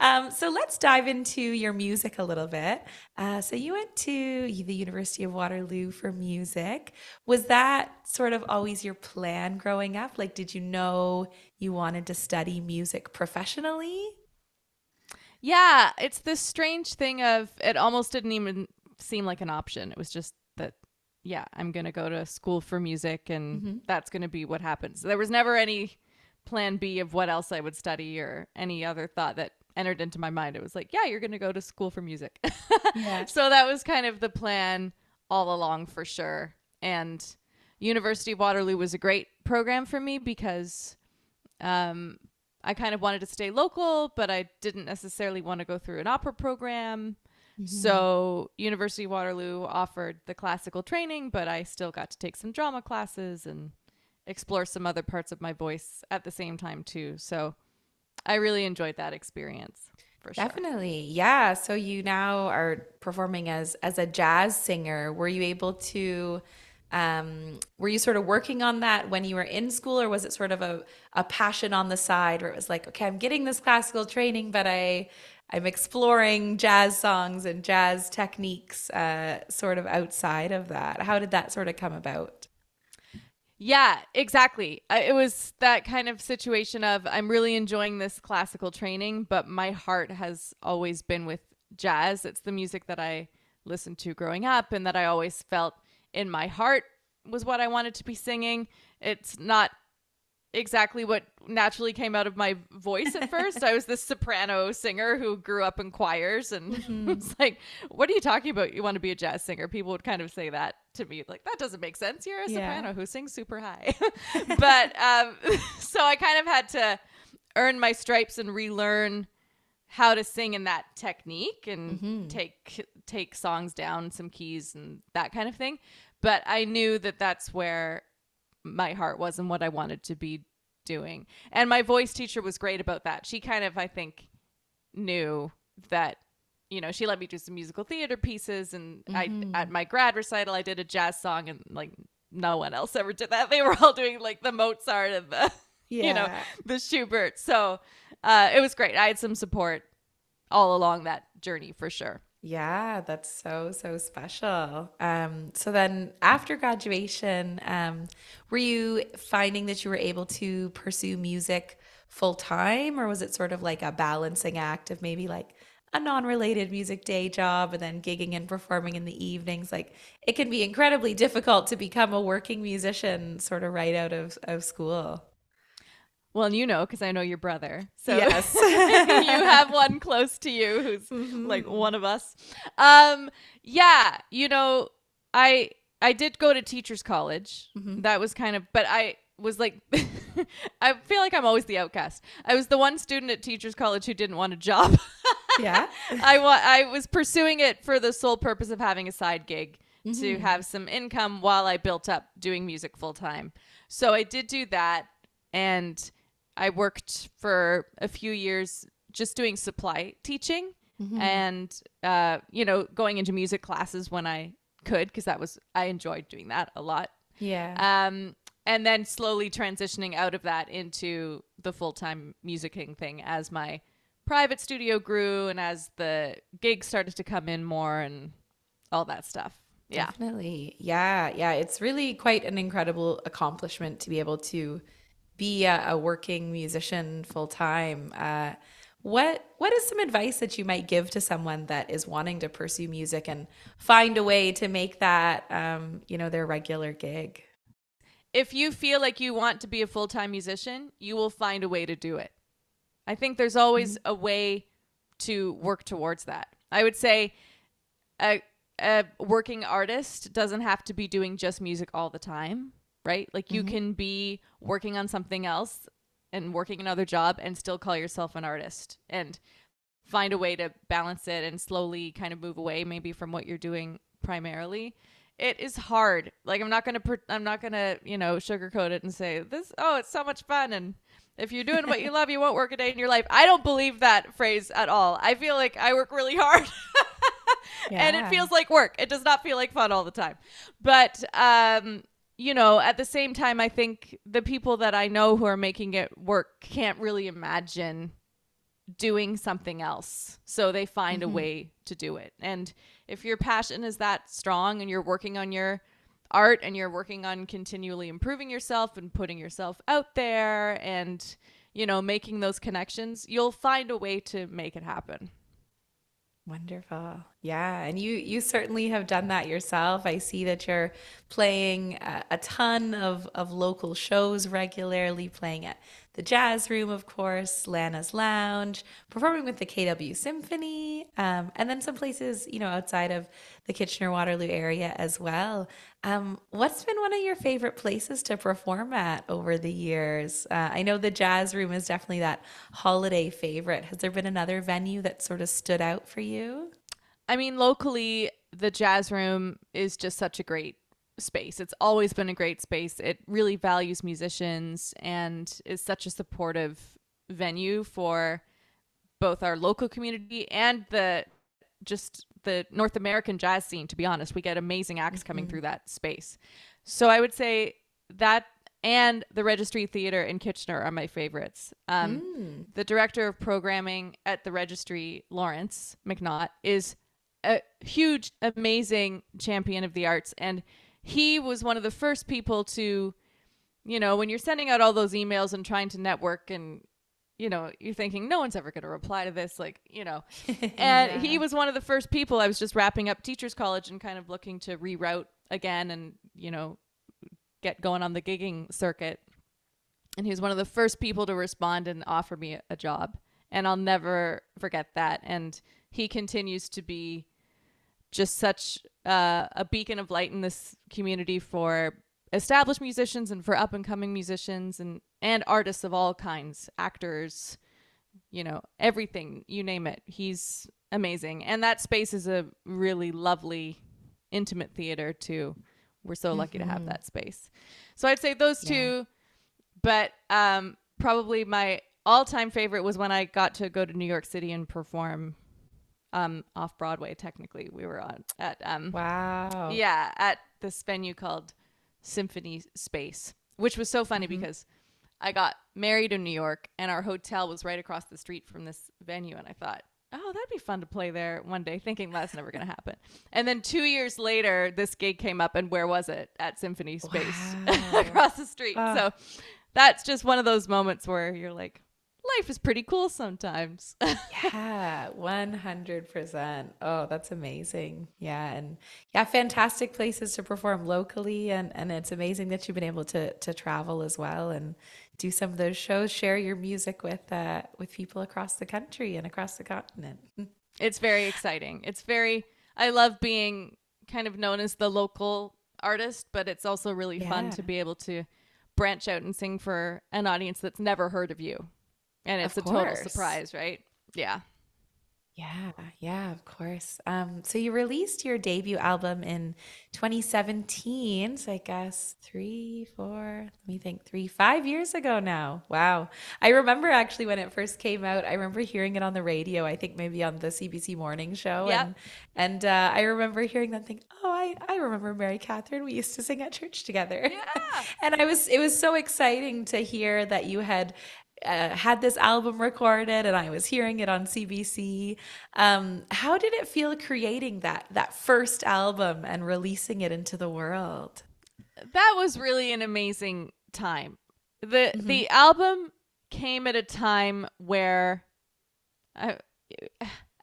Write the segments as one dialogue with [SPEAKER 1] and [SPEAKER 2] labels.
[SPEAKER 1] Um, so let's dive into your music a little bit. Uh, so you went to the University of Waterloo for music. Was that sort of always your plan growing up? Like, did you know you wanted to study music professionally?
[SPEAKER 2] Yeah, it's this strange thing of it almost didn't even seem like an option. It was just that, yeah, I'm going to go to school for music and mm-hmm. that's going to be what happens. There was never any plan B of what else I would study or any other thought that entered into my mind. It was like, yeah, you're going to go to school for music. yeah. So that was kind of the plan all along for sure. And University of Waterloo was a great program for me because um, I kind of wanted to stay local, but I didn't necessarily want to go through an opera program. Mm-hmm. So University of Waterloo offered the classical training, but I still got to take some drama classes and explore some other parts of my voice at the same time too. So I really enjoyed that experience. For
[SPEAKER 1] sure. Definitely. Yeah. So you now are performing as as a jazz singer. Were you able to um, were you sort of working on that when you were in school, or was it sort of a, a passion on the side where it was like, okay, I'm getting this classical training, but I I'm exploring jazz songs and jazz techniques uh, sort of outside of that. How did that sort of come about?
[SPEAKER 2] Yeah, exactly. It was that kind of situation of I'm really enjoying this classical training, but my heart has always been with jazz. It's the music that I listened to growing up and that I always felt in my heart was what I wanted to be singing. It's not exactly what naturally came out of my voice at first. I was this soprano singer who grew up in choirs and mm-hmm. it's like, what are you talking about? You want to be a jazz singer? People would kind of say that to me, like, that doesn't make sense. You're a yeah. soprano who sings super high. but um, so I kind of had to earn my stripes and relearn how to sing in that technique and mm-hmm. take take songs down some keys and that kind of thing. But I knew that that's where my heart was and what I wanted to be doing. And my voice teacher was great about that. She kind of, I think, knew that you know she let me do some musical theater pieces and mm-hmm. i at my grad recital i did a jazz song and like no one else ever did that they were all doing like the mozart and the yeah. you know the schubert so uh, it was great i had some support all along that journey for sure
[SPEAKER 1] yeah, that's so so special. Um, so then after graduation, um, were you finding that you were able to pursue music full time, or was it sort of like a balancing act of maybe like a non-related music day job and then gigging and performing in the evenings? Like it can be incredibly difficult to become a working musician sort of right out of, of school.
[SPEAKER 2] Well, you know, because I know your brother. So yes, you have one close to you who's mm-hmm. like one of us. Um, yeah, you know, I I did go to teachers college. Mm-hmm. That was kind of, but I was like, I feel like I'm always the outcast. I was the one student at teachers college who didn't want a job.
[SPEAKER 1] yeah,
[SPEAKER 2] I wa- I was pursuing it for the sole purpose of having a side gig mm-hmm. to have some income while I built up doing music full time. So I did do that, and I worked for a few years just doing supply teaching mm-hmm. and uh, you know going into music classes when I could because that was I enjoyed doing that a lot.
[SPEAKER 1] Yeah.
[SPEAKER 2] Um, and then slowly transitioning out of that into the full time musicking thing as my private studio grew and as the gigs started to come in more and all that stuff. Yeah.
[SPEAKER 1] Definitely. Yeah. Yeah. It's really quite an incredible accomplishment to be able to be a, a working musician full time. Uh, what what is some advice that you might give to someone that is wanting to pursue music and find a way to make that um, you know their regular gig?
[SPEAKER 2] If you feel like you want to be a full time musician, you will find a way to do it. I think there's always mm-hmm. a way to work towards that. I would say a, a working artist doesn't have to be doing just music all the time right? Like you mm-hmm. can be working on something else and working another job and still call yourself an artist and find a way to balance it and slowly kind of move away maybe from what you're doing primarily. It is hard. Like I'm not going to I'm not going to, you know, sugarcoat it and say this oh, it's so much fun and if you're doing what you love, you won't work a day in your life. I don't believe that phrase at all. I feel like I work really hard. yeah. And it feels like work. It does not feel like fun all the time. But um you know, at the same time, I think the people that I know who are making it work can't really imagine doing something else. So they find
[SPEAKER 1] Mm-hmm.
[SPEAKER 2] a way to do it. And if your passion is that strong and you're working on your art and you're working on continually improving yourself and putting yourself out there and you know making those connections, you'll find a way to make it happen.
[SPEAKER 1] Wonderful. Yeah, and you you certainly have done that yourself. I see that you're playing a, a ton of of local shows regularly, playing at the Jazz Room, of course, Lana's Lounge, performing with the KW Symphony, um, and then some places, you know, outside of the Kitchener Waterloo area as well. Um, what's been one of your favorite places to perform at over the years? Uh, I know the Jazz Room is definitely that holiday favorite. Has there been another venue that sort of stood out for you?
[SPEAKER 2] I mean, locally, the jazz room is just such a great space. It's always been a great space. It really values musicians and is such a supportive venue for both our local community and the just the North American jazz scene, to be honest. We get amazing acts coming through that space. So I would say that and the Registry Theater in Kitchener are my favorites. Um, The director of programming at the Registry, Lawrence McNaught, is a huge, amazing champion of the arts. And he was one of the first people to, you know, when you're sending out all those emails and trying to network and, you know, you're thinking, no one's ever going to reply to this. Like, you know, and he was one of the first people. I was just wrapping up teachers college and kind of looking to reroute again and, you know, get going on the gigging circuit. And he was one of the first people to respond and offer me a job. And I'll never forget that. And he continues to be just such uh, a beacon of light in this community for established musicians and for up and coming musicians and, and artists of all kinds, actors, you know, everything, you name it. He's amazing. And that space is a really lovely, intimate theater, too. We're so lucky to have that space. So I'd say those two, but um, probably my all time favorite was when I got to go to New York City and perform um, off Broadway. Technically, we were on at um,
[SPEAKER 1] Wow.
[SPEAKER 2] yeah at this venue called Symphony Space, which was so funny
[SPEAKER 1] Mm-hmm.
[SPEAKER 2] because I got married in New York and our hotel was right across the street from this venue, and I thought. Oh, that'd be fun to play there one day, thinking that's never going to happen. And then two years later, this gig came up, and where was it? At Symphony Space
[SPEAKER 1] Wow.
[SPEAKER 2] across the street.
[SPEAKER 1] Ah.
[SPEAKER 2] So that's just one of those moments where you're like, life is pretty cool sometimes.
[SPEAKER 1] Yeah, 100%. Oh, that's amazing. Yeah, and yeah, fantastic places to perform locally and and it's amazing that you've been able to to travel as well and do some of those shows, share your music with uh with people across the country and across the continent.
[SPEAKER 2] it's very exciting. It's very, I love being kind of known as the local artist, but it's also really fun to be able to branch out and sing for an audience that's never heard of you. And it's
[SPEAKER 1] Of
[SPEAKER 2] a total surprise, right? Yeah.
[SPEAKER 1] Yeah, yeah, of course. Um, so you released your debut album in 2017. So I guess three, four, let me think, three, five years ago now. Wow. I remember actually when it first came out, I remember hearing it on the radio, I think maybe on the CBC morning show.
[SPEAKER 2] Yep.
[SPEAKER 1] And, and uh, I remember hearing that thing, oh, I, I remember Mary Catherine. We used to sing at church together.
[SPEAKER 2] Yeah.
[SPEAKER 1] and I was, it was so exciting to hear that you had uh, had this album recorded and I was hearing it on CBC. Um, how did it feel creating that that first album and releasing it into the world?
[SPEAKER 2] that was really an amazing time. The
[SPEAKER 1] Mm-hmm.
[SPEAKER 2] the album came at a time where I,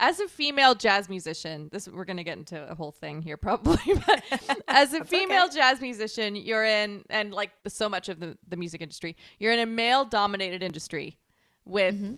[SPEAKER 2] as a female jazz musician, this we're going to get into a whole thing here probably, but as a female jazz musician, you're in and like so much of the the music industry, you're in a male dominated industry with
[SPEAKER 1] Mm-hmm.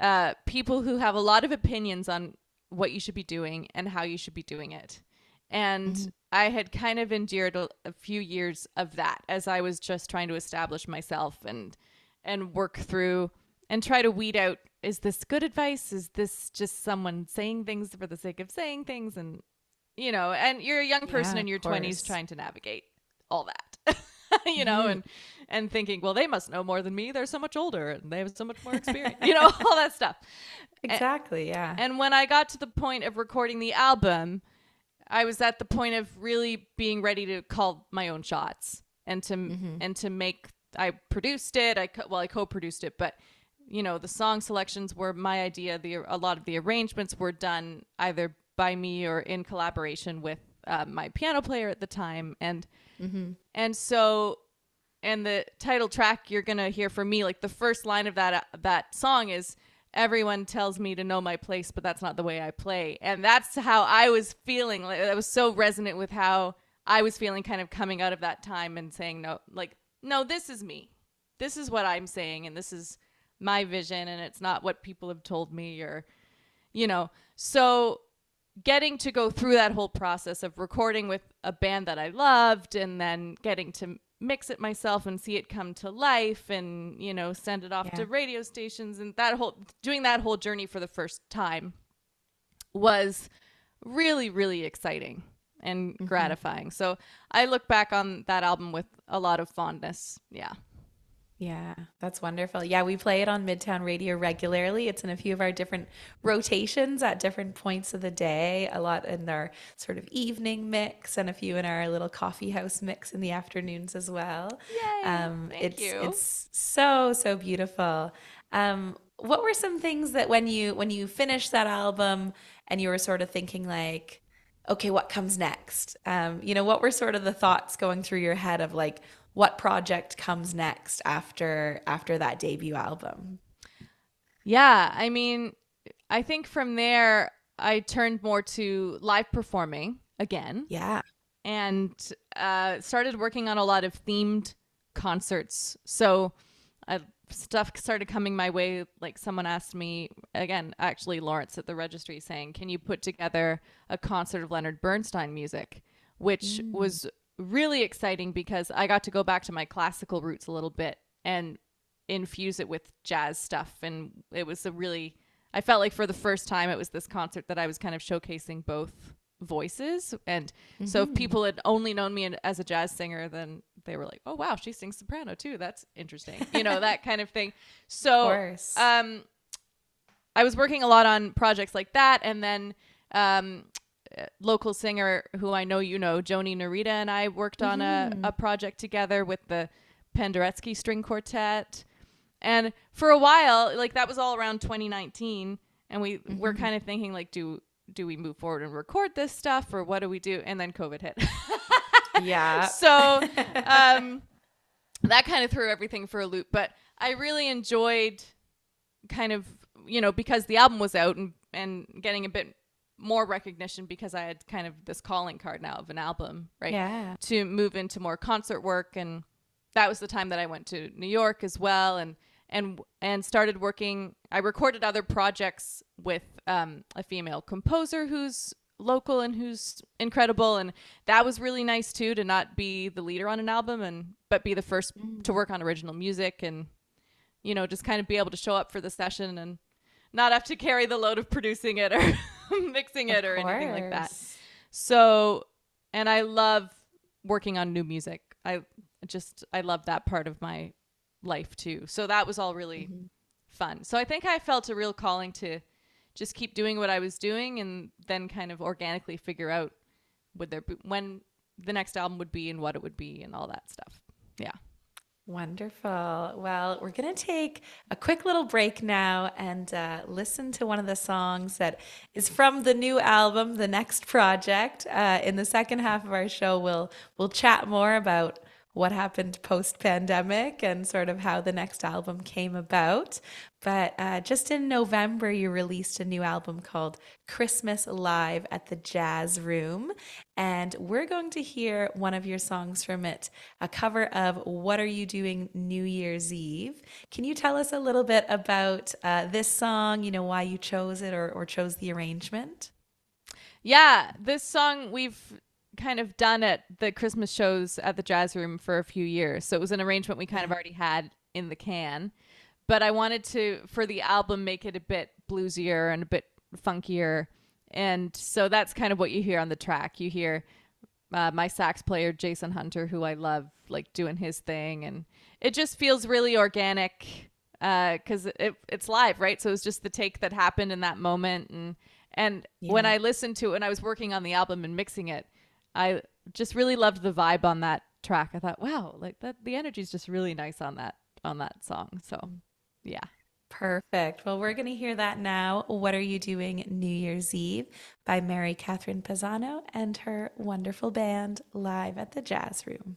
[SPEAKER 2] uh, people who have a lot of opinions on what you should be doing and how you should be doing it. And I had kind of endured a, a few years of that as I was just trying to establish myself and and work through and try to weed out is this good advice? Is this just someone saying things for the sake of saying things? And you know, and you're a young person
[SPEAKER 1] Yeah,
[SPEAKER 2] in your
[SPEAKER 1] course.
[SPEAKER 2] twenties trying to navigate all that. you know, mm-hmm. and and thinking, well, they must know more than me. They're so much older and they have so much more experience. you know, all that stuff.
[SPEAKER 1] Exactly. Yeah.
[SPEAKER 2] And when I got to the point of recording the album, I was at the point of really being ready to call my own shots and to mm-hmm. and to make. I produced it. I co- well, I co-produced it, but you know, the song selections were my idea. The a lot of the arrangements were done either by me or in collaboration with uh, my piano player at the time, and
[SPEAKER 1] Mm-hmm.
[SPEAKER 2] and so and the title track you're gonna hear from me, like the first line of that that song is everyone tells me to know my place, but that's not the way I play. And that's how I was feeling. Like that was so resonant with how I was feeling kind of coming out of that time and saying no like no, this is me. This is what I'm saying and this is my vision and it's not what people have told me or you know. So getting to go through that whole process of recording with a band that I loved and then getting to mix it myself and see it come to life and you know send it off
[SPEAKER 1] Yeah.
[SPEAKER 2] to radio stations and that whole doing that whole journey for the first time was really really exciting and mm-hmm. gratifying so i look back on that album with a lot of fondness yeah
[SPEAKER 1] Yeah, that's wonderful. Yeah, we play it on Midtown Radio regularly. It's in a few of our different rotations at different points of the day, a lot in our sort of evening mix and a few in our little coffee house mix in the afternoons as well.
[SPEAKER 2] Yay,
[SPEAKER 1] Um,
[SPEAKER 2] thank
[SPEAKER 1] it's
[SPEAKER 2] you.
[SPEAKER 1] it's so so beautiful. Um, what were some things that when you when you finished that album and you were sort of thinking like, okay, what comes next? Um, you know, what were sort of the thoughts going through your head of like what project comes next after after that debut album?
[SPEAKER 2] Yeah, I mean, I think from there I turned more to live performing again
[SPEAKER 1] Yeah.
[SPEAKER 2] and uh, started working on a lot of themed concerts. So uh, stuff started coming my way. Like someone asked me again, actually Lawrence at the registry, saying, "Can you put together a concert of Leonard Bernstein music?" Which was really exciting because I got to go back to my classical roots a little bit and infuse it with jazz stuff, and it was a really I felt like for the first time it was this concert that I was kind of showcasing both voices. And so if people had only known me as a jazz singer then they were like oh wow she sings soprano too. That's interesting you know that kind of thing. So um i was working a lot on projects like that. And then um local singer who i know you know joni narita and i worked on a, a project together with the penderecki string quartet and for a while like that was all around 2019 and we we're kind of thinking like do do we move forward and record this stuff or what do we do and then covid hit
[SPEAKER 1] yeah.
[SPEAKER 2] so um, that kind of threw everything for a loop. But I really enjoyed kind of you know because the album was out and and getting a bit more recognition because I had kind of this calling card now of an album, right?
[SPEAKER 1] Yeah.
[SPEAKER 2] To move into more concert work and that was the time that I went to New York as well and and and started working I recorded other projects with um, a female composer who's local and who's incredible and that was really nice too to not be the leader on an album and but be the first to work on original music and you know just kind of be able to show up for the session and not have to carry the load of producing it or mixing it or anything like that so, and I love working on new music. I just I love that part of my life too. So that was all really mm-hmm. fun. So I think I felt a real calling to just keep doing what I was doing and then kind of organically figure out would there be when the next album would be and what it would be and all that stuff. Yeah.
[SPEAKER 1] Wonderful. Well, we're going to take a quick little break now and uh, listen to one of the songs that is from the new album, The Next Project. Uh, in the second half of our show, we'll we'll chat more about what happened post pandemic and sort of how the next album came about. But uh, just in November, you released a new album called Christmas Live at the Jazz Room. And we're going to hear one of your songs from it, a cover of What Are You Doing New Year's Eve. Can you tell us a little bit about uh, this song, you know, why you chose it or, or chose the arrangement?
[SPEAKER 2] Yeah, this song we've kind of done at the Christmas shows at the Jazz Room for a few years. So it was an arrangement we kind of already had in the can. But I wanted to, for the album, make it a bit bluesier and a bit funkier. And so that's kind of what you hear on the track. You hear uh, my sax player, Jason Hunter, who I love, like doing his thing. And it just feels really organic because it, it's live, right? So it's just the take that happened in that moment. And, and when I listened to it, when I was working on the album and mixing it, I just really loved the vibe on that track. I thought, wow, like that the energy is just really nice on that on that song. So, yeah.
[SPEAKER 1] Perfect. Well, we're going to hear that now. What Are You Doing New Year's Eve by Mary Catherine Pazzano and her wonderful band live at the Jazz Room.